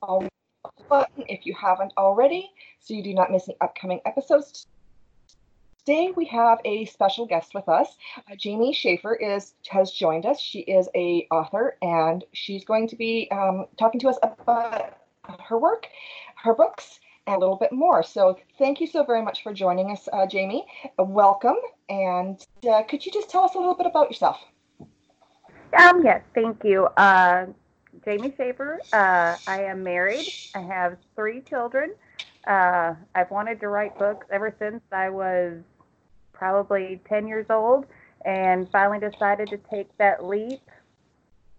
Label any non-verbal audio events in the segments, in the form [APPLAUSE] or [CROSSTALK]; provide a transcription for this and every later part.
button if you haven't already, so you do not miss any upcoming episodes. Today we have a special guest with us. Uh, Jamie Schaefer is has joined us. She is a author, and she's going to be um, talking to us about her work, her books, and a little bit more. So thank you so very much for joining us, uh, Jamie. Uh, welcome, and uh, could you just tell us a little bit about yourself? Um, yes, thank you. Jamie Schaefer. Uh, I am married. I have three children. Uh, I've wanted to write books ever since I was probably 10 years old and finally decided to take that leap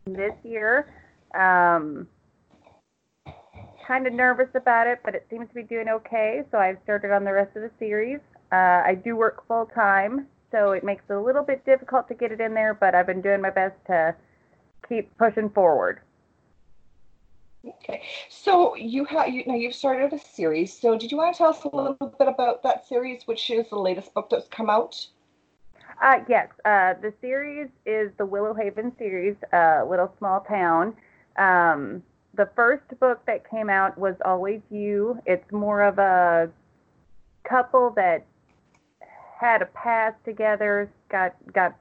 this year. Um, kind of nervous about it, but it seems to be doing okay. So I've started on the rest of the series. Uh, I do work full time, so it makes it a little bit difficult to get it in there, but I've been doing my best to keep pushing forward. Okay, so you have you now you've started a series. So did you want to tell us a little bit about that series, which is the latest book that's come out? Uh, yes, uh, the series is the Willow Haven series, uh, Little Small Town. Um, the first book that came out was Always You. It's more of a couple that had a past together, got got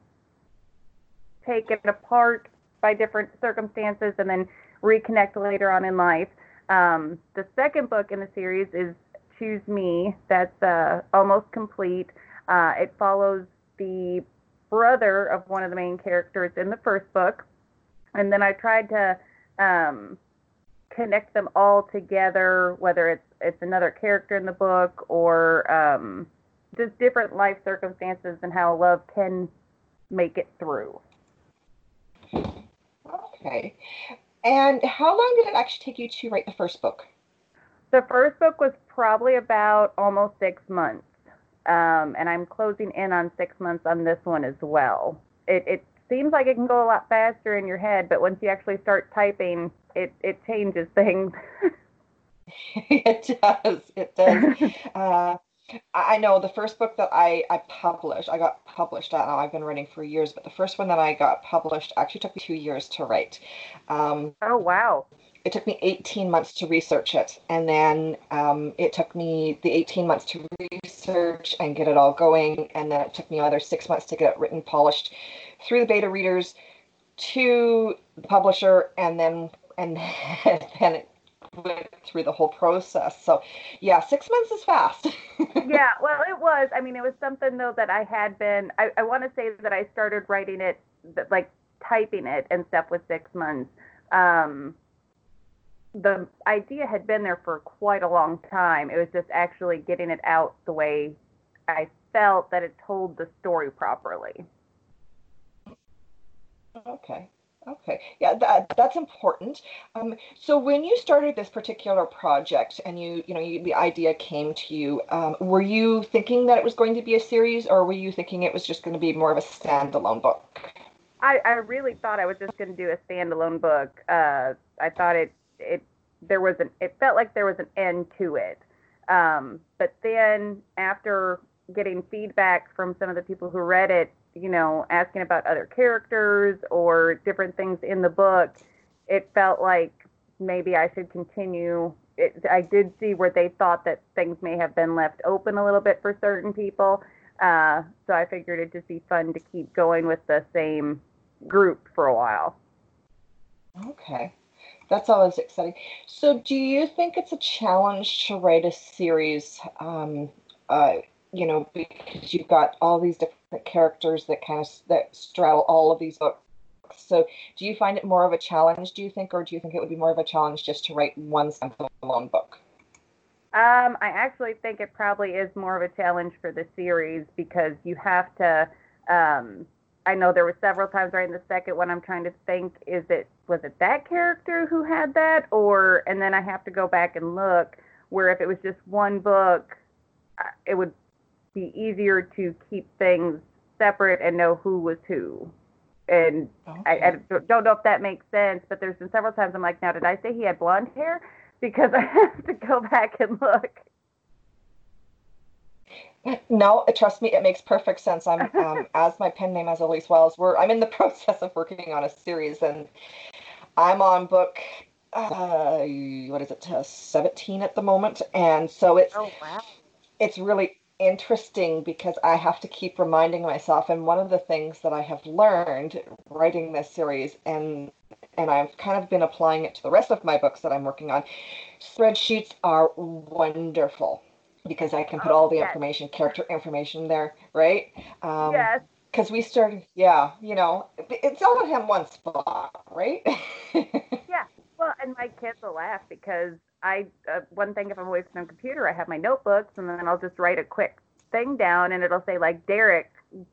taken apart by different circumstances, and then reconnect later on in life. Um, the second book in the series is Choose Me. That's uh, almost complete. Uh, it follows the brother of one of the main characters in the first book, and then I tried to um, connect them all together, whether it's it's another character in the book or um, just different life circumstances and how love can make it through. Okay. And how long did it actually take you to write the first book? The first book was probably about almost six months. Um, and I'm closing in on six months on this one as well. It, it seems like it can go a lot faster in your head, but once you actually start typing, it, it changes things. [LAUGHS] [LAUGHS] it does. It does. [LAUGHS] uh, I know the first book that I, I published, I got published. I know I've been writing for years, but the first one that I got published actually took me two years to write. Um, oh, wow. It took me 18 months to research it. And then um, it took me the 18 months to research and get it all going. And then it took me another six months to get it written, polished through the beta readers to the publisher. And then, and [LAUGHS] then it went through the whole process. So, yeah, six months is fast. [LAUGHS] yeah, well, it was. I mean, it was something though that I had been. I, I want to say that I started writing it, like typing it and stuff, with six months. Um, the idea had been there for quite a long time. It was just actually getting it out the way I felt that it told the story properly. Okay. Okay, yeah, that, that's important. Um, so when you started this particular project and you, you know, you, the idea came to you, um, were you thinking that it was going to be a series or were you thinking it was just going to be more of a standalone book? I, I really thought I was just going to do a standalone book. Uh, I thought it, it, there was an, it felt like there was an end to it. Um, but then after getting feedback from some of the people who read it, you know, asking about other characters or different things in the book, it felt like maybe I should continue. It, I did see where they thought that things may have been left open a little bit for certain people. Uh, so I figured it'd just be fun to keep going with the same group for a while. Okay. That's always exciting. So, do you think it's a challenge to write a series um, uh, you know, because you've got all these different characters that kind of that straddle all of these books. So, do you find it more of a challenge? Do you think, or do you think it would be more of a challenge just to write one standalone book? Um, I actually think it probably is more of a challenge for the series because you have to. Um, I know there were several times right in the second one I'm trying to think is it was it that character who had that or and then I have to go back and look where if it was just one book uh, it would be easier to keep things separate and know who was who. And okay. I, I, don't know if that makes sense, but there's been several times I'm like, now did I say he had blonde hair? [LAUGHS] Because I have to go back and look. No, trust me, it makes perfect sense. I'm [LAUGHS] um, as my pen name as Elise Wells. We're I'm in the [LAUGHS] process of working on a series, and I'm on book uh, what is it, uh, 17 at the moment. And so it's, Oh wow. it's really interesting because I have to keep reminding myself. And one of the things that I have learned writing this series, and and I've kind of been applying it to the rest of my books that I'm working on, spreadsheets are wonderful because I can put Oh, all the yes. information, character information there, right? Um, yes. because we started, yeah, you know, it's all in one spot, right? [LAUGHS] Yeah. Well, and my kids will laugh because I uh, one thing if I'm away from the computer, I have my notebooks, and then I'll just write a quick thing down, and it'll say like Derek,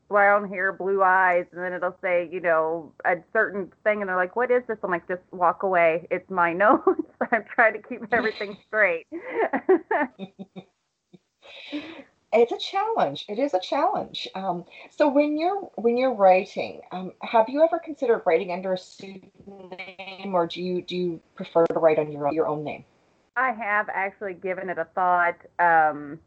brown hair, blue eyes, and then it'll say you know a certain thing, and they're like, "What is this?" I'm like, "Just walk away. It's my [LAUGHS] notes. [LAUGHS] I'm trying to keep everything [LAUGHS] straight." it's a challenge. It is a challenge. Um, so when you're when you're writing, um, have you ever considered writing under a pseudonym, or do you do you prefer to write on your own, your own name? I have actually given it a thought. Um,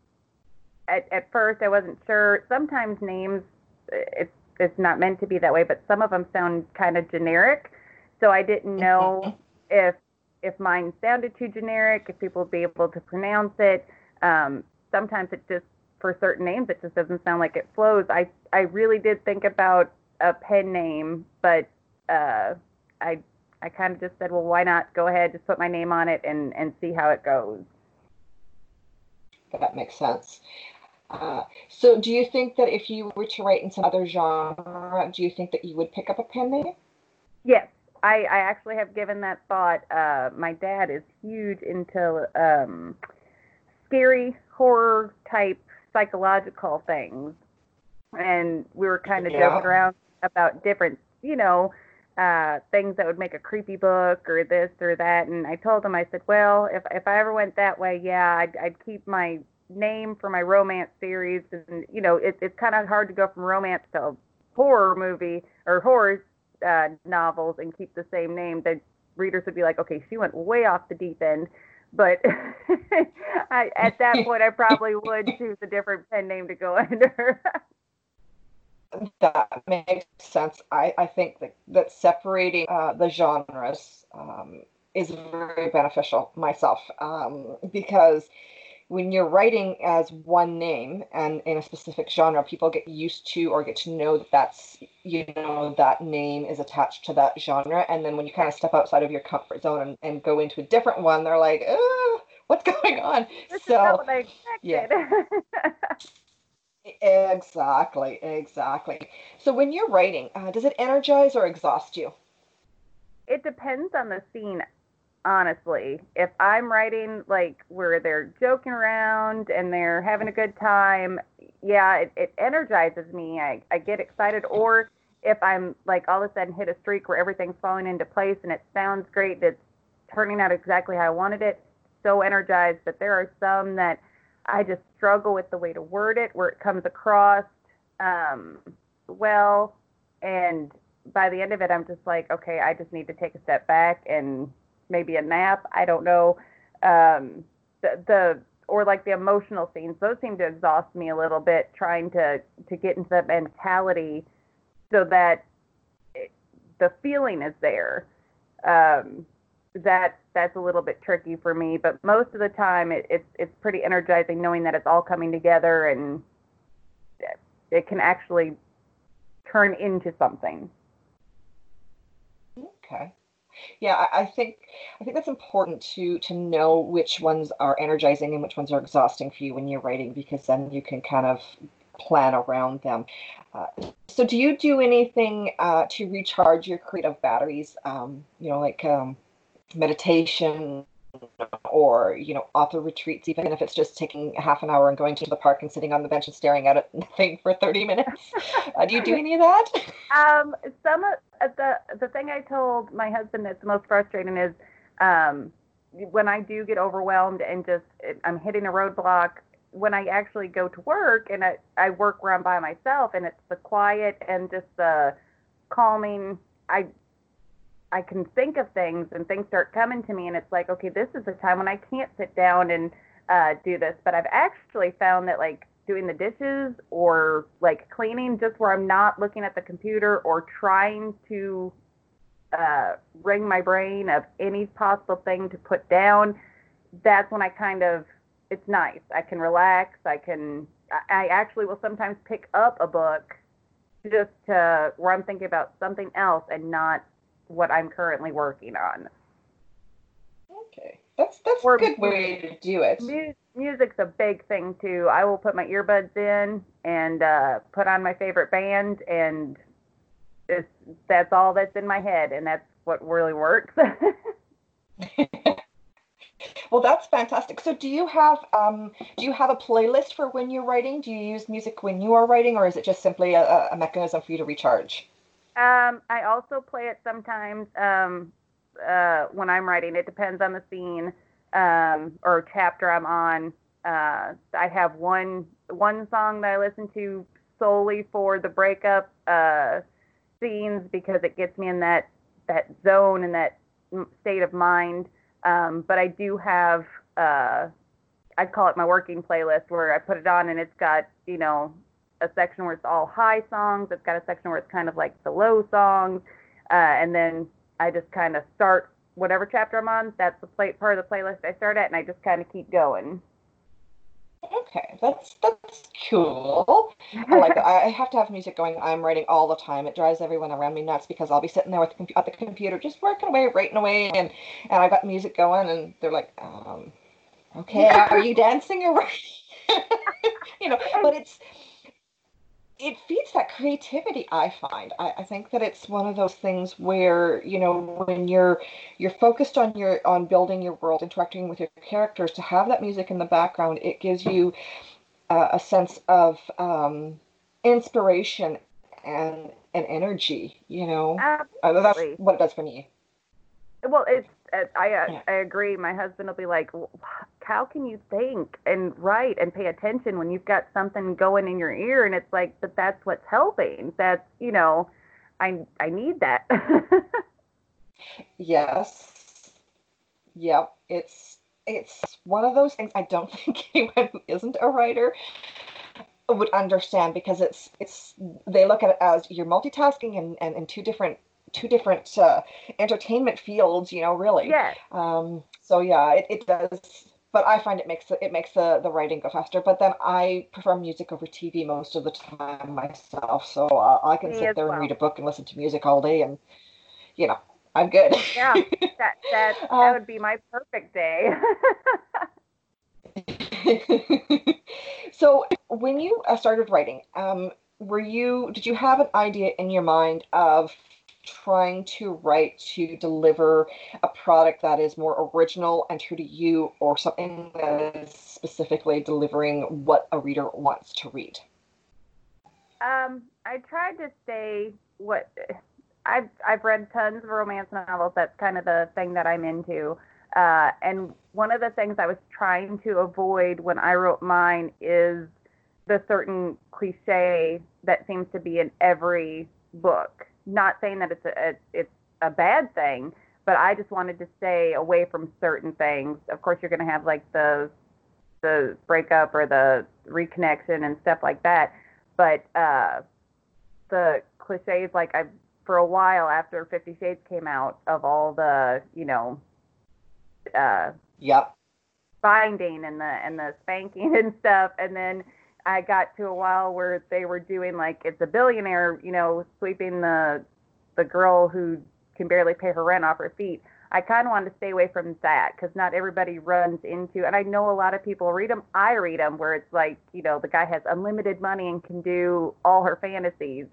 at, at first, I wasn't sure. Sometimes names, it's it's not meant to be that way, but some of them sound kind of generic. So I didn't know if if mine sounded too generic, if people would be able to pronounce it. Um, sometimes it just for certain names it just doesn't sound like it flows. I I really did think about a pen name, but uh, I I kind of just said, well, why not go ahead, just put my name on it and and see how it goes. That makes sense. Uh, so do you think that if you were to write in some other genre, do you think that you would pick up a pen name? Yes, I, I actually have given that thought. Uh, my dad is huge into um, scary horror type psychological things, and we were kind of Yeah. joking around about different, you know, uh, things that would make a creepy book or this or that. And I told him, I said, well, if if I ever went that way, yeah, I'd, I'd keep my name for my romance series, and you know, it, it's kind of hard to go from romance to horror movie or horror uh, novels and keep the same name, the readers would be like, okay, she went way off the deep end. But [LAUGHS] I, at that [LAUGHS] point, I probably would choose a different pen name to go [LAUGHS] under. That makes sense. I, I think that, that separating uh, the genres um, is very beneficial myself um, because when you're writing as one name and in a specific genre, people get used to or get to know that that's, you know, that name is attached to that genre. And then when you kind of step outside of your comfort zone and, and go into a different one, they're like, oh, what's [LAUGHS] going on? this so, is not what I yeah. [LAUGHS] Exactly, exactly. So when you're writing, uh, does it energize or exhaust you? it depends on the scene honestly if i'm writing like where they're joking around and they're having a good time yeah it, it energizes me I, I get excited or if i'm like all of a sudden hit a streak where everything's falling into place and it sounds great it's turning out exactly how i wanted it so energized but there are some that i just struggle with the way to word it where it comes across um, well and by the end of it, I'm just like, okay, I just need to take a step back and maybe a nap. I don't know. Um, the, the or like the emotional scenes, those seem to exhaust me a little bit, trying to to get into that mentality so that it, the feeling is there. Um, that that's a little bit tricky for me, but most of the time, it, it's it's pretty energizing knowing that it's all coming together and it can actually turn into something. Okay. Yeah, I, think I think that's important to to know which ones are energizing and which ones are exhausting for you when you're writing, because then you can kind of plan around them. Uh, so, do you do anything uh, to recharge your creative batteries? Um, you know, like um, meditation or you know author retreats even if it's just taking half an hour and going to the park and sitting on the bench and staring at [LAUGHS] nothing for 30 minutes uh, do you do any of that [LAUGHS] Um, some of uh, the the thing I told my husband that's most frustrating is um, when I do get overwhelmed and just I'm hitting a roadblock. When I actually go to work and I, I work I'm by myself and it's the quiet and just the calming. I I can think of things and things start coming to me and it's like okay this is the time when I can't sit down and uh, do this. But I've actually found that like doing the dishes or like cleaning just where I'm not looking at the computer or trying to uh, wring my brain of any possible thing to put down, that's when I kind of it's nice. I can relax. I can. I actually will sometimes pick up a book just to where I'm thinking about something else and not what I'm currently working on. Okay, that's that's or a good way to do it. Mu- music's a big thing too. I will put my earbuds in and uh, put on my favorite band, and it's, that's all that's in my head, and that's what really works. [LAUGHS] [LAUGHS] Well, that's fantastic. So, do you have um, do you have a playlist for when you're writing? Do you use music when you are writing, or is it just simply a, a mechanism for you to recharge? Um, I also play it sometimes um, uh, when I'm writing. It depends on the scene um, or chapter I'm on. Uh, I have one one song that I listen to solely for the breakup uh, scenes because it gets me in that that zone and that state of mind. Um, but I do have, uh, I call it my working playlist where I put it on and it's got, you know, a section where it's all high songs. It's got a section where it's kind of like the low songs. Uh, and then I just kind of start whatever chapter I'm on. That's the play, part of the playlist I start at, and I just kind of keep going. Okay, that's that's cool. I like. I have to have music going. I'm writing all the time. It drives everyone around me nuts because I'll be sitting there with the, at the computer, just working away, writing away, and and I got music going, and they're like, um, "Okay, are you dancing or?" [LAUGHS] you know, but it's it feeds that creativity i find. I, I, think that it's one of those things where you know when you're you're focused on your on building your world interacting with your characters to have that music in the background it gives you uh, a sense of um, inspiration and and energy you know? Absolutely. Uh, that's what it does for me. Well it's I, I, I agree. My husband will be like how can you think and write and pay attention when you've got something going in your ear and it's like but that's what's helping. That's you know i i need that. Yes. Yep. It's it's one of those things i don't [LAUGHS] think anyone who isn't a writer would understand because it's it's they look at it as you're multitasking and and in two different two different uh, entertainment fields you know really. Yeah um so yeah it, it does but I find it makes it makes the, the writing go faster. But then I prefer music over TV most of the time myself, so uh, I can Me sit there well. and read a book and listen to music all day, and you know I'm good. Yeah, that that [LAUGHS] that uh, would be my perfect day. [LAUGHS] so when you uh, started writing, um, were you did you have an idea in your mind of trying to write to deliver a product that is more original and true to you or something that is specifically delivering what a reader wants to read? Um, I tried to say what I've I've read tons of romance novels. That's kind of the thing that I'm into. Uh, and one of the things I was trying to avoid when I wrote mine is the certain cliche that seems to be in every book not saying that it's a, it's a bad thing, but I just wanted to stay away from certain things. Of course, you're going to have like the the breakup or the reconnection and stuff like that, but uh, the cliches like I for a while after Fifty Shades came out of all the you know uh, yep binding and the and the spanking [LAUGHS] and stuff, and then I got to a while where they were doing like it's a billionaire, you know, sweeping the the girl who can barely pay her rent off her feet. I kind of wanted to stay away from that because not everybody runs into, and I know a lot of people read them. I read them where it's like, you know, the guy has unlimited money and can do all her fantasies.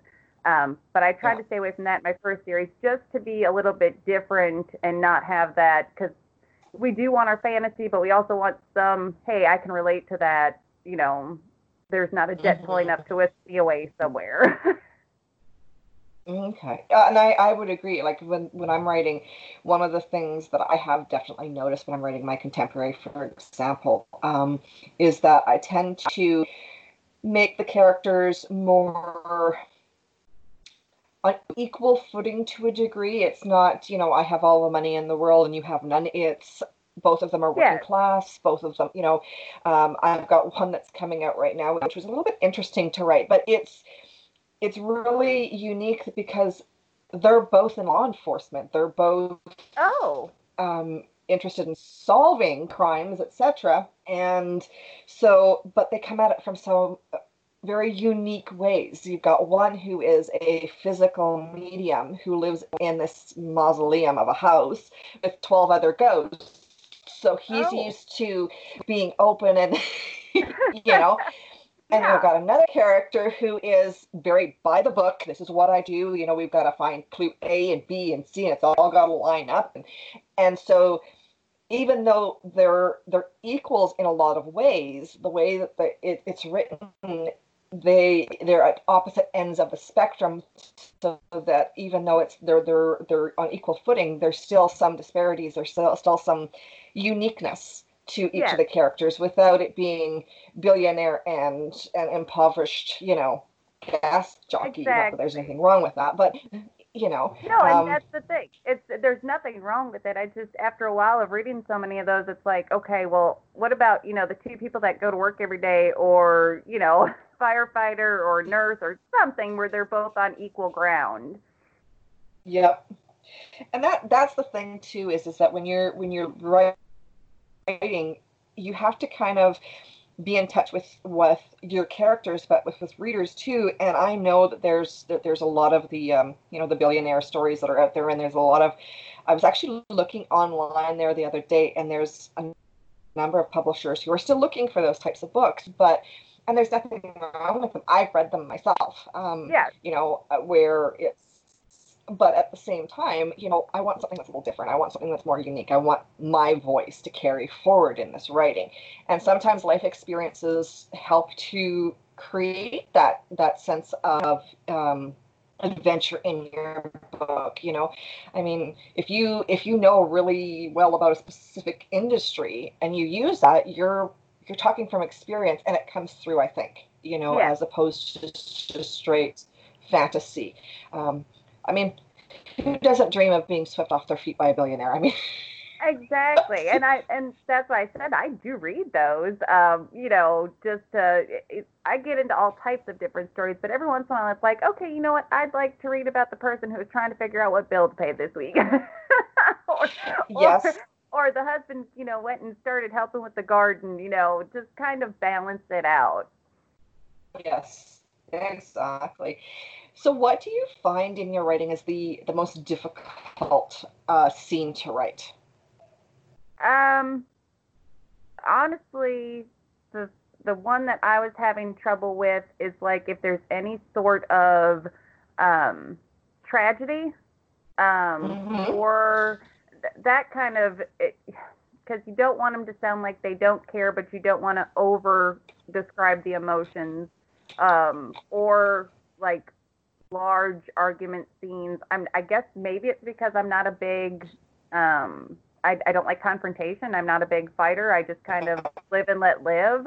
Um, but I tried yeah. to stay away from that in my first series just to be a little bit different and not have that because we do want our fantasy, but we also want some, hey, I can relate to that, you know, there's not a jet mm-hmm. pulling up to a COA somewhere. [LAUGHS] okay, uh, and I, I would agree. Like when when I'm writing, one of the things that I have definitely noticed when I'm writing my contemporary, for example, um, is that I tend to make the characters more on equal footing to a degree. It's not, you know, I have all the money in the world and you have none. It's both of them are working class both of them you know um, i've got one that's coming out right now which was a little bit interesting to write but it's it's really unique because they're both in law enforcement. They're both oh um, interested in solving crimes, etc. And so, but they come at it from so very unique ways. You've got one who is a physical medium who lives in this mausoleum of a house with 12 other ghosts. So he's oh. used to being open and, [LAUGHS] you know. [LAUGHS] And yeah. we've got another character who is very by the book. This is what I do. You know, we've got to find clue A and B and C, and it's all got to line up. And, and so even though they're they're equals in a lot of ways, the way that the, it, it's written, they they're at opposite ends of the spectrum, so that even though it's they're they're they're on equal footing, there's still some disparities. There's still still some uniqueness to each yes. of the characters without it being billionaire and and impoverished, you know, gas jockey. Exactly. Not that there's anything wrong with that, but you know. No, and um, that's the thing. It's there's nothing wrong with it. I just after a while of reading so many of those, it's like, okay, well, what about you know the two people that go to work every day, or you know, firefighter or nurse or something where they're both on equal ground. Yep. And that that's the thing too is is that when you're when you're writing, you have to kind of be in touch with with your characters but with with readers too and i know that there's that there's a lot of the um, you know the billionaire stories that are out there and there's a lot of i was actually looking online there the other day and there's a number of publishers who are still looking for those types of books but and there's nothing wrong with them i've read them myself um yeah you know uh, where it's but at the same time, you know, I want something that's a little different. I want something that's more unique. I want my voice to carry forward in this writing. And sometimes life experiences help to create that that sense of um, adventure in your book you know i mean if you if you know really well about a specific industry and you use that you're you're talking from experience and it comes through i think you know yeah. as opposed to just straight fantasy um, I mean, who doesn't dream of being swept off their feet by a billionaire? I mean, [LAUGHS] exactly, and I and that's why I said I do read those. Um, you know, just uh, it, I get into all types of different stories, but every once in a while it's like, okay, you know what? I'd like to read about the person who was trying to figure out what bill to pay this week. [LAUGHS] or, yes. Or, or the husband, you know, went and started helping with the garden. You know, just kind of balance it out. Yes, exactly. So, what do you find in your writing as the the most difficult uh, scene to write? Um, honestly, the the one that I was having trouble with is like if there's any sort of um, tragedy, um, mm-hmm. or th- that kind of because you don't want them to sound like they don't care, but you don't want to over describe the emotions, um, or like large argument scenes. I'm, I guess maybe it's because I'm not a big, um, I, I don't like confrontation. I'm not a big fighter. I just kind of live and let live.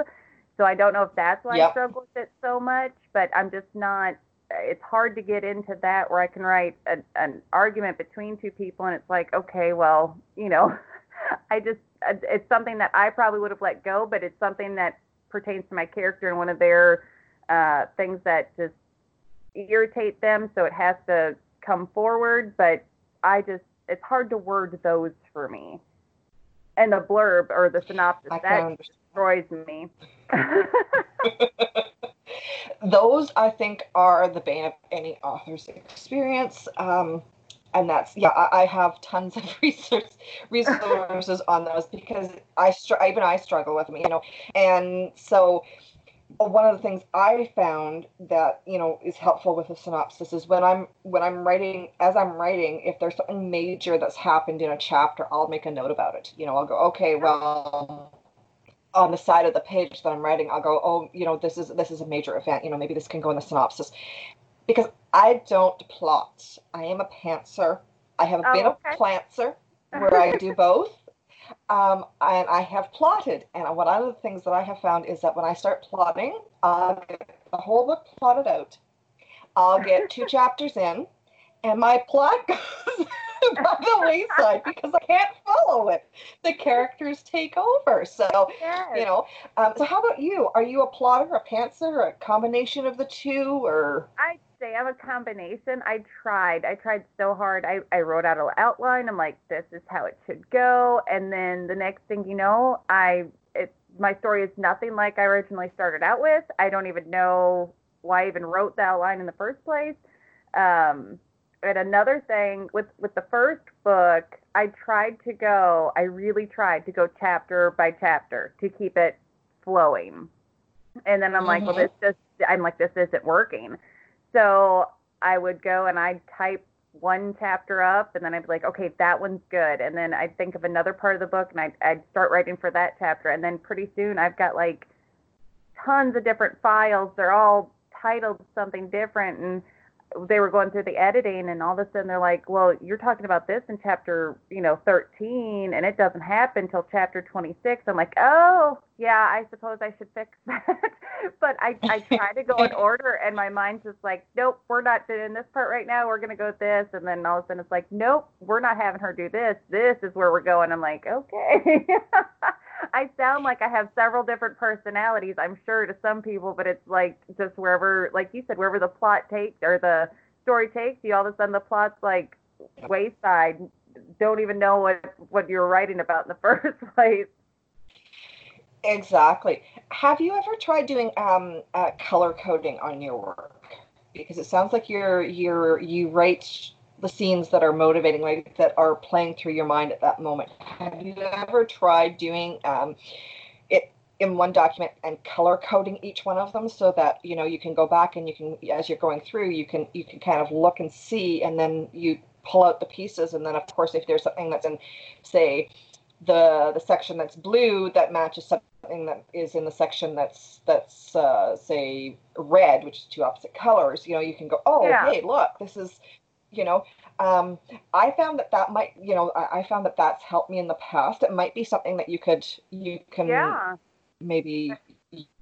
So I don't know if that's why yep. I struggle with it so much, but I'm just not. It's hard to get into that where I can write a, an argument between two people, and it's like, okay, well, you know, [LAUGHS] I just it's something that I probably would have let go, but it's something that pertains to my character and one of their uh, things that just irritate them, so it has to come forward. But I just, it's hard to word those for me. And the blurb or the synopsis that destroys me. [LAUGHS] those I think are the bane of any author's experience. Um, and that's yeah, I, I, have tons [LAUGHS] of research [LAUGHS] resources on those because I str- even I struggle with them, you know, and so one of the things I found that you know is helpful with a synopsis is when I'm when I'm writing as I'm writing, if there's something major that's happened in a chapter, I'll make a note about it. You know, I'll go, okay, well, on the side of the page that I'm writing, I'll go, oh, you know, this is this is a major event. You know, maybe this can go in the synopsis, because I don't plot. I am a pantser. I have oh, been okay. a plantser [LAUGHS] where I do both. Um, and I have plotted. And one of the things that I have found is that when I start plotting, I'll get the whole book plotted out. I'll get two [LAUGHS] chapters in, and my plot [LAUGHS] goes [LAUGHS] by the wayside because I can't follow it. The characters take over. So, yes. you know. Um, so, how about you? Are you a plotter, a pantser, a combination of the two, or? I'd say I'm a combination. I tried. I tried so hard. I, I wrote out an outline. I'm like, this is how it should go. And then the next thing you know, I it my story is nothing like I originally started out with. I don't even know why I even wrote that line in the first place. Um, and another thing with with the first book, I tried to go. I really tried to go chapter by chapter to keep it flowing. And then I'm mm-hmm. like, well, mm-hmm. this just I'm like, this isn't working. So I would go and I'd type one chapter up and then I'd be like, okay, that one's good. And then I'd think of another part of the book and I'd, I'd start writing for that chapter. And then pretty soon I've got like tons of different files. They're all titled something different. And they were going through the editing and all of a sudden they're like, well, you're talking about this in chapter, you know, 13 and it doesn't happen until chapter 26. I'm like, oh, yeah, I suppose I should fix [LAUGHS] that. but I, I try to go in [LAUGHS] order and my mind's just like, nope, we're not doing this part right now. We're going to go with this. And then all of a sudden it's like, nope, we're not having her do this. This is where we're going. I'm like, okay. [LAUGHS] [LAUGHS] I sound like I have several different personalities, I'm sure to some people, but it's like just wherever, like you said, wherever the plot takes or the story takes you, all of a sudden the plot's like wayside. Don't even know what what you're writing about in the [LAUGHS] first place. Exactly. Have you ever tried doing um, uh, color coding on your work? Because it sounds like you're you're you write the scenes that are motivating, like that are playing through your mind at that moment. Have you ever tried doing um, it in one document and color coding each one of them so that you know you can go back and you can, as you're going through, you can you can kind of look and see, and then you pull out the pieces, and then of course if there's something that's in, say, the the section that's blue that matches something that is in the section that's that's uh, say red, which is two opposite colors. You know, you can go, oh, yeah. hey, look, this is you know um, i found that that might you know I, I, found that that's helped me in the past. It might be something that you could you can yeah. maybe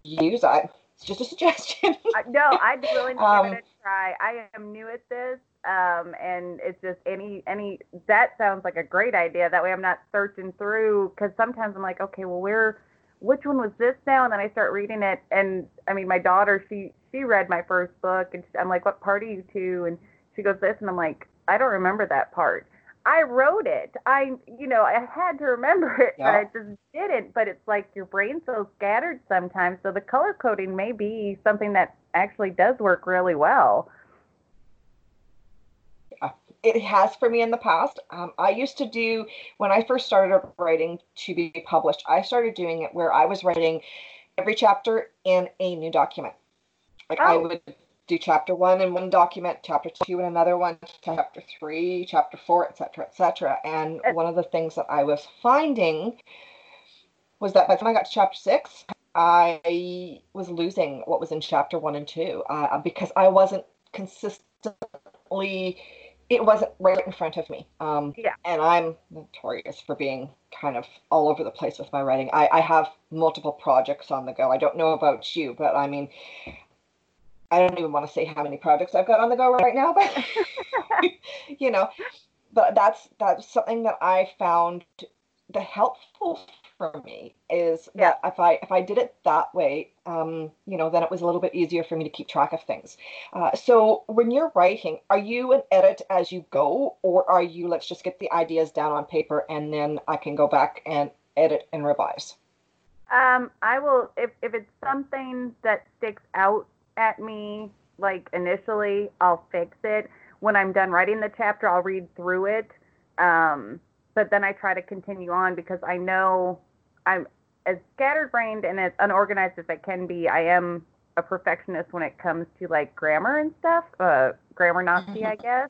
use. I it's just a [LAUGHS] suggestion. No i'd be willing to um, give it um, a try. I am new at this um, and it's just any any that sounds like a great idea. That way i'm not searching through because sometimes i'm like okay well where which one was this now? And then i start reading it. And i mean my daughter she she read my first book and i'm like what part are you to and she goes, this, and I'm like, I don't remember that part. I wrote it. I, you know, I had to remember it, yeah. but I just didn't. But it's like your brain's so scattered sometimes. So the color coding may be something that actually does work really well. It has for me in the past. Um, I used to do, when I first started writing to be published, I started doing it where I was writing every chapter in a new document. Like oh. I would do chapter one in one document, chapter two in another one, chapter three, chapter four, etc., etc. And one of the things that I was finding was that by the time I got to chapter six, I was losing what was in chapter one and two uh, because I wasn't consistently. It wasn't right in front of me. Um, yeah. And I'm notorious for being kind of all over the place with my writing. I, I have multiple projects on the go. I don't know about you, but I mean, I don't even want to say how many projects I've got on the go right now, but [LAUGHS] you know, but that's that's something that I found the helpful for me is yeah. that if I if I did it that way, um, you know, then it was a little bit easier for me to keep track of things. Uh, so when you're writing, are you an edit as you go, or are you let's just get the ideas down on paper and then I can go back and edit and revise? Um, I will if if it's something that sticks out at me like initially, I'll fix it. When I'm done writing the chapter, I'll read through it. Um, but then I try to continue on because I know I'm as scatterbrained and as unorganized as I can be. I am a perfectionist when it comes to like grammar and stuff, uh, grammar Nazi, I [LAUGHS] guess.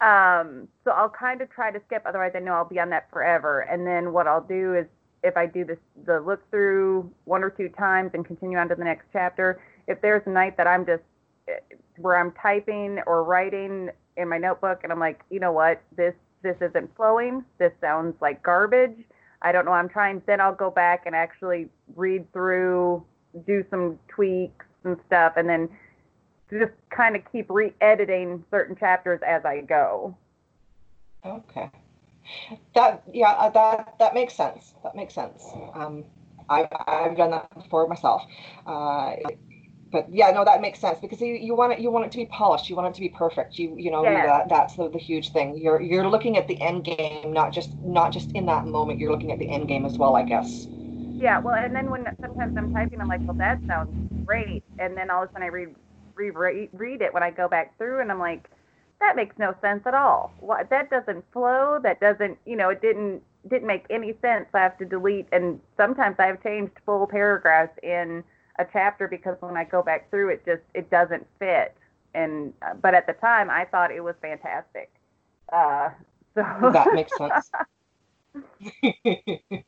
Um, so I'll kind of try to skip. Otherwise, I know I'll be on that forever. And then what I'll do is if I do this, the look through one or two times and continue on to the next chapter, if there's a night that I'm just where I'm typing or writing in my notebook and I'm like, you know what, this this isn't flowing. This sounds like garbage. I don't know. I'm trying. Then I'll go back and actually read through, do some tweaks and stuff, and then just kind of keep re-editing certain chapters as I go. Okay. That yeah, uh, that that makes sense. That makes sense. Um, I've I've done that before myself. Uh, but yeah, no, that makes sense because you, you want it you want it to be polished, you want it to be perfect. You you know Yeah. that that's the, the huge thing. You're you're looking at the end game, not just not just in that moment. You're looking at the end game as well, I guess. Yeah, well, and then when sometimes I'm typing, I'm like, well, that sounds great, and then all of a sudden I read re- re- read it when I go back through, and I'm like, that makes no sense at all. What that doesn't flow. That doesn't, you know, it didn't didn't make any sense. I have to delete, and sometimes I've changed full paragraphs in a chapter because when I go back through, it just it doesn't fit. And uh, but at the time, I thought it was fantastic. Uh, so that makes sense. [LAUGHS] [LAUGHS]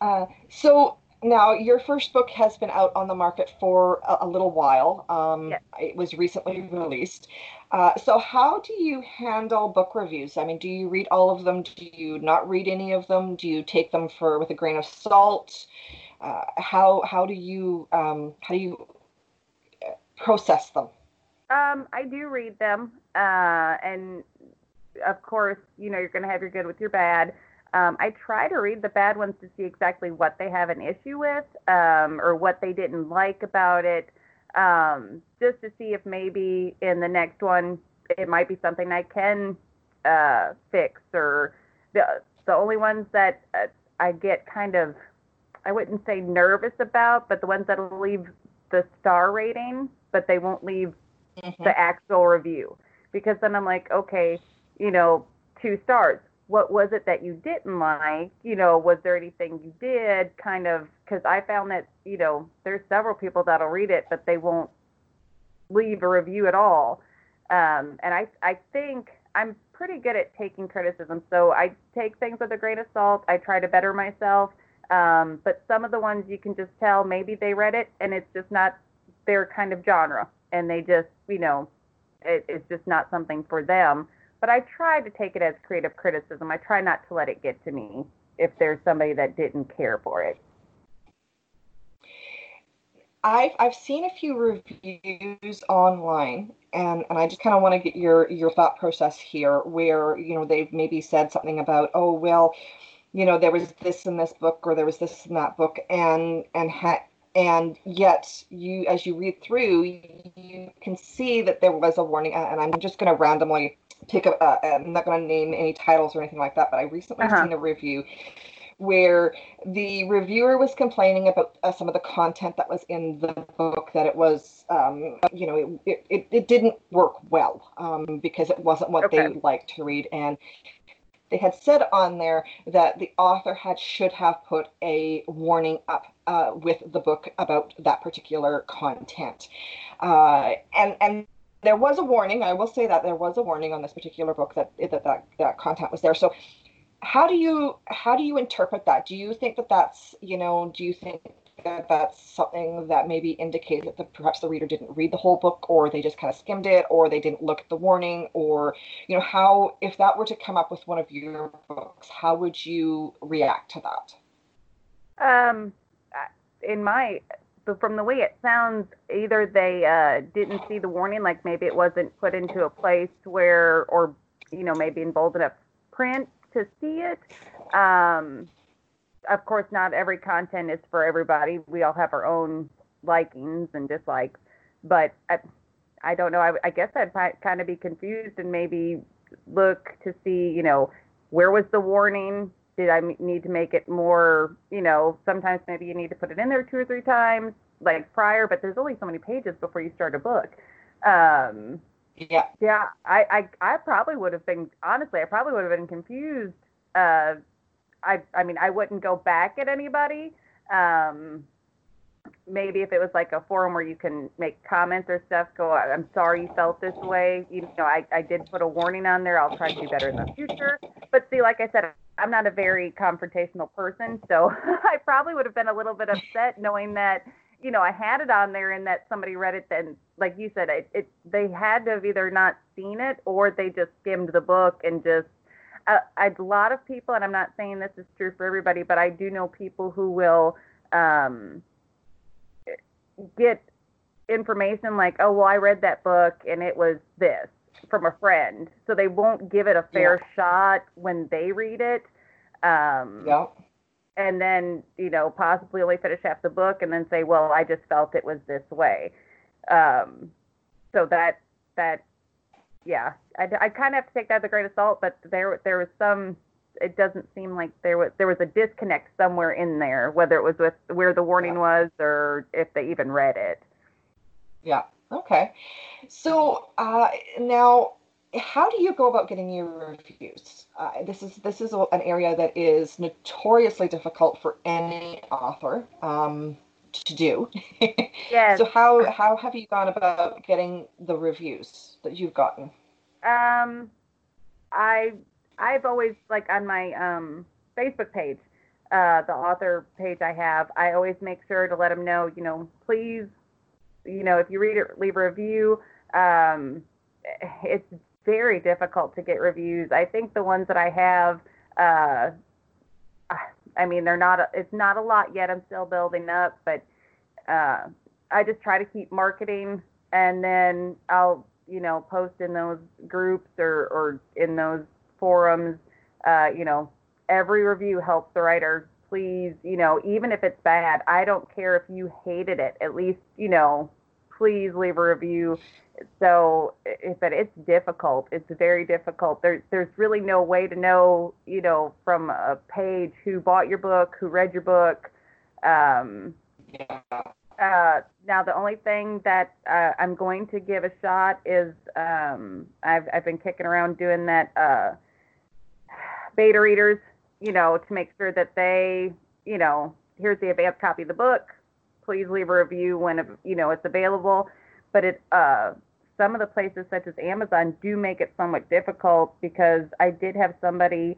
uh, so now your first book has been out on the market for a, a little while. Um, Yes. It was recently released. Uh, so how do you handle book reviews? I mean, do you read all of them? Do you not read any of them? Do you take them for with a grain of salt? Uh, how how do you um, how do you uh, process them? Um, I do read them, uh, and of course, you know you're going to have your good with your bad. Um, I try to read the bad ones to see exactly what they have an issue with, um, or what they didn't like about it, um, just to see if maybe in the next one it might be something I can uh, fix. Or the the only ones that uh, I get kind of, I wouldn't say nervous about, but the ones that'll leave the star rating, but they won't leave Mhm. the actual review because then I'm like, okay, you know, two stars. What was it that you didn't like? You know, was there anything you did kind of because I found that, you know, there's several people that'll read it, but they won't leave a review at all. Um, and I, I think I'm pretty good at taking criticism. So I take things with a grain of salt. I try to better myself. Um, but some of the ones you can just tell maybe they read it and it's just not their kind of genre and they just, you know, it, it's just not something for them. But I try to take it as creative criticism. I try not to let it get to me if there's somebody that didn't care for it. I've I've seen a few reviews online, and and I just kind of want to get your your thought process here, where you know they've maybe said something about, oh well, you know there was this in this book or there was this in that book, and and ha- and yet you as you read through, you can see that there was a warning, and I'm just going to randomly pick a. Uh, I'm not going to name any titles or anything like that, but I recently Uh-huh. seen a review where the reviewer was complaining about uh, some of the content that was in the book that it was um, you know it, it, it didn't work well um, because it wasn't what they Okay. liked to read and they had said on there that the author had should have put a warning up uh, with the book about that particular content. Uh, and and there was a warning. I will say that there was a warning on this particular book that that that, that content was there. So how do you how do you interpret that? Do you think that that's you know do you think that that's something that maybe indicates that the, perhaps the reader didn't read the whole book or they just kind of skimmed it or they didn't look at the warning or you know how if that were to come up with one of your books how would you react to that Um, in my, from the way it sounds, either they uh, didn't see the warning, like maybe it wasn't put into a place where, or you know, maybe in bold enough print to see it. Um, of course, not every content is for everybody. We all have our own likings and dislikes, but I, I don't know. I, I guess I'd kind of be confused and maybe look to see, you know, where was the warning? Did I m- need to make it more, you know, sometimes maybe you need to put it in there two or three times, like prior, but there's only so many pages before you start a book. Um, yeah yeah, I, I, I probably would have been, honestly, I probably would have been confused. Uh, I, I mean, I wouldn't go back at anybody. Um, maybe if it was like a forum where you can make comments or stuff, go, I'm sorry you felt this way. You know, I, I did put a warning on there. I'll try to do better in the future. But see, like I said, I'm not a very confrontational person, so [LAUGHS] I probably would have been a little bit upset knowing that, you know, I had it on there and that somebody read it. Then, like you said, it, it they had to have either not seen it or they just skimmed the book and just. Uh, a lot of people, and I'm not saying this is true for everybody, but I do know people who will um, get information like, oh, well, I read that book and it was this from a friend. So they won't give it a fair shot when they read it. Um, yeah and then, you know, possibly only finish half the book and then say, well, I just felt it was this way. Um, so that that yeah, I, I kind of have to take that with a grain of salt, but there there was some. It doesn't seem like there was there was a disconnect somewhere in there, whether it was with where the warning yeah. was or if they even read it. Yeah. Okay. So uh, now, how do you go about getting your reviews? Uh, this is this is an area that is notoriously difficult for any author um, to do. [LAUGHS] yes. so how how have you gone about getting the reviews that you've gotten? Um, I I've always like on my um Facebook page, uh, the author page I have. I always make sure to let them know, you know, please, you know, if you read it, leave a review. Um, it's very difficult to get reviews. I think the ones that I have, uh, I mean, they're not. It's not a lot yet. I'm still building up, but uh, I just try to keep marketing, and then I'll, you know, post in those groups or or in those forums. Uh, you know, every review helps the writer. Please, you know, even if it's bad, I don't care if you hated it. At least, you know, please leave a review. So but it's difficult. It's very difficult. There, there's really no way to know you know from a page who bought your book who read your book. Um, yeah. uh, now the only thing that uh, i'm going to give a shot is um, I've, I've been kicking around doing that uh, beta readers you know to make sure that they you know here's the advanced copy of the book please leave a review when you know it's available but it uh some of the places such as Amazon do make it somewhat difficult because I did have somebody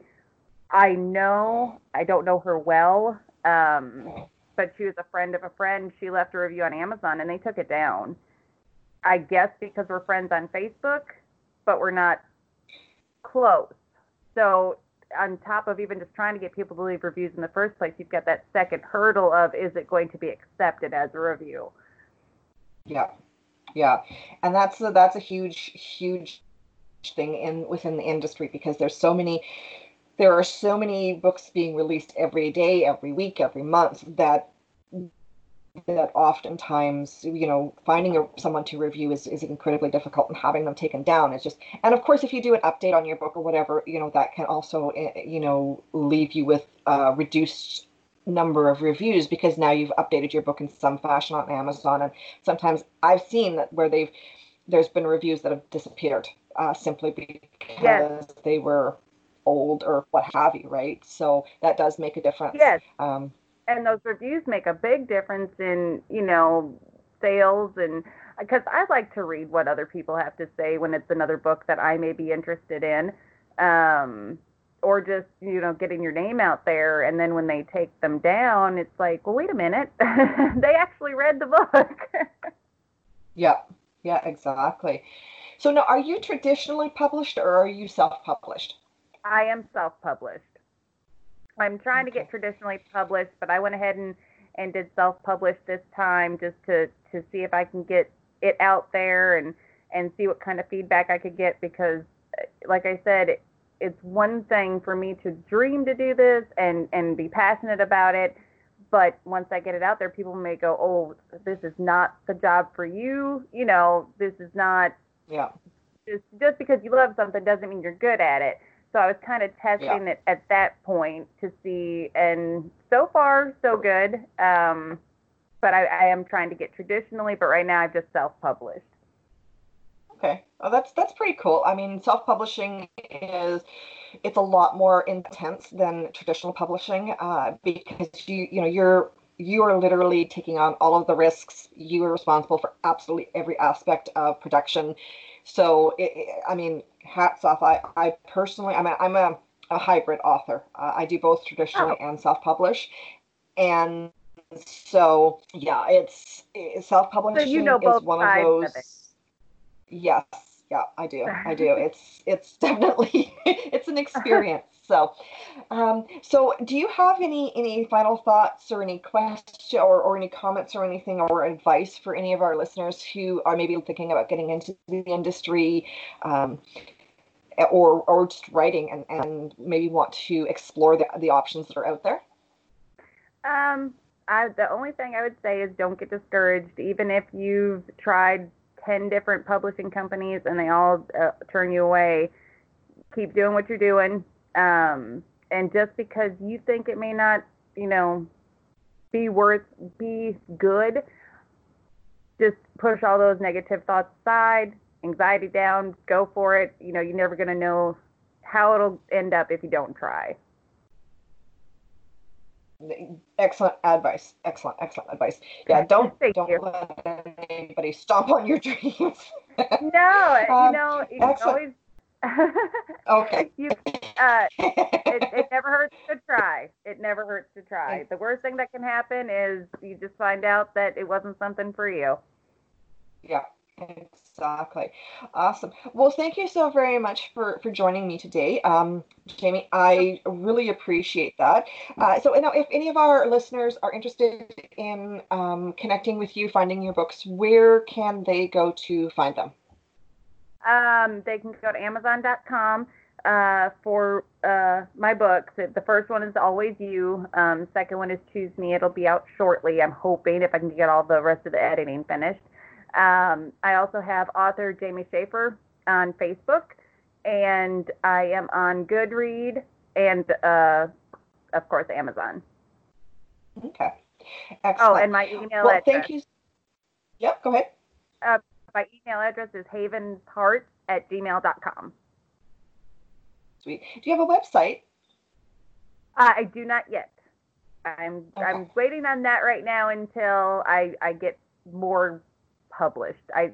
I know, I don't know her well, um, but she was a friend of a friend. She left a review on Amazon and they took it down. I guess because we're friends on Facebook, but we're not close. So on top of even just trying to get people to leave reviews in the first place, you've got that second hurdle of is it going to be accepted as a review? Yeah yeah and that's a, that's a huge huge thing in within the industry because there's so many there are so many books being released every day every week every month that that oftentimes you know finding a, someone to review is, is incredibly difficult and having them taken down is just and of course if you do an update on your book or whatever you know that can also eh, you know leave you with uh, reduced number of reviews because now you've updated your book in some fashion on Amazon. And sometimes I've seen that where they've there's been reviews that have disappeared uh, simply because yes. they were old or what have you, right? So that does make a difference. Yes. Um, and those reviews make a big difference in you know sales and because I like to read what other people have to say when it's another book that I may be interested in. Um, or just you know getting your name out there. And then when they take them down it's like well wait a minute. [LAUGHS] They actually read the book. [LAUGHS] Yeah. Yeah exactly. So now are you traditionally published or are you self-published? I am self-published i'm trying to get traditionally published but i went ahead and and did self-publish this time just to to see if i can get it out there and and see what kind of feedback i could get because uh, like i said it's one thing for me to dream to do this and and be passionate about it but once i get it out there people may go oh this is not the job for you you know this is not yeah. just just because you love something doesn't mean you're good at it so i was kind of testing yeah. it at that point to see and so far so good um but I, I am trying to get traditionally but right now i've just self-published Okay, oh, that's that's pretty cool. I mean, self-publishing is it's a lot more intense than traditional publishing uh, because you you know you're you are literally taking on all of the risks. You are responsible for absolutely every aspect of production. So, it, I mean, hats off. I, I personally, I'm a, I'm a, a hybrid author. Uh, I do both traditionally oh. and self-publish, and so yeah, it's, it's self-publishing so you know is one of those. Yes, yeah, I do. I do. [LAUGHS] It's it's [LAUGHS] definitely it's an experience. [LAUGHS] So, um, so do you have any any final thoughts or any questions or, or any comments or anything or advice for any of our listeners who are maybe thinking about getting into the industry, um, or or just writing and, and maybe want to explore the, the options that are out there? Um, I the only thing I would say is don't get discouraged, even if you've tried ten different publishing companies and they all uh, turn you away. Keep doing what you're doing, um, and just because you think it may not, you know, be worth, be good, just push all those negative thoughts aside, anxiety down, go for it. You know, you're never gonna know how it'll end up if you don't try. Excellent advice. Excellent, excellent advice. Yeah, [LAUGHS] don't Thank don't you. let anybody stomp on your [LAUGHS] dreams. No, you Um, know, you always. [LAUGHS] okay. you, uh, it, it never hurts to try. It never hurts to try. The worst thing that can happen is you just find out that it wasn't something for you. yeah, exactly. Awesome. Well, thank you so very much for for joining me today, um, Jamie. I really appreciate that. Uh, so now, if any of our listeners are interested in um, connecting with you, finding your books, where can they go to find them? Um, they can go to Amazon.com uh, for uh, my books. The first one is Always You. Um, second one is Choose Me. It'll be out shortly. I'm hoping if I can get all the rest of the editing finished. Um, I also have author Jamie Schaefer on Facebook, and I am on Goodread and, uh, of course, Amazon. Okay. Oh, and my email well, address. thank you. Yep. Go ahead. My email address is havensheart at gmail.com. Sweet. Do you have a website? Uh, I do not yet. I'm I'm waiting on that right now until I I get more published. I,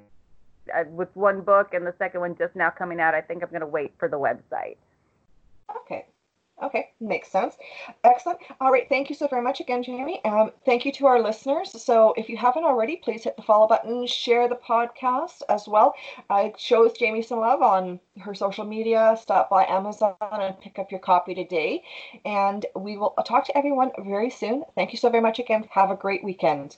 I with one book and the second one just now coming out. I think I'm going to wait for the website. Okay. Okay, makes sense. Excellent. All right, thank you so very much again, Jamie. Um, thank you to our listeners. So, if you haven't already, please hit the follow button, share the podcast as well. Uh, show Jamie some love on her social media. Stop by Amazon and pick up your copy today. And we will talk to everyone very soon. Thank you so very much again. Have a great weekend.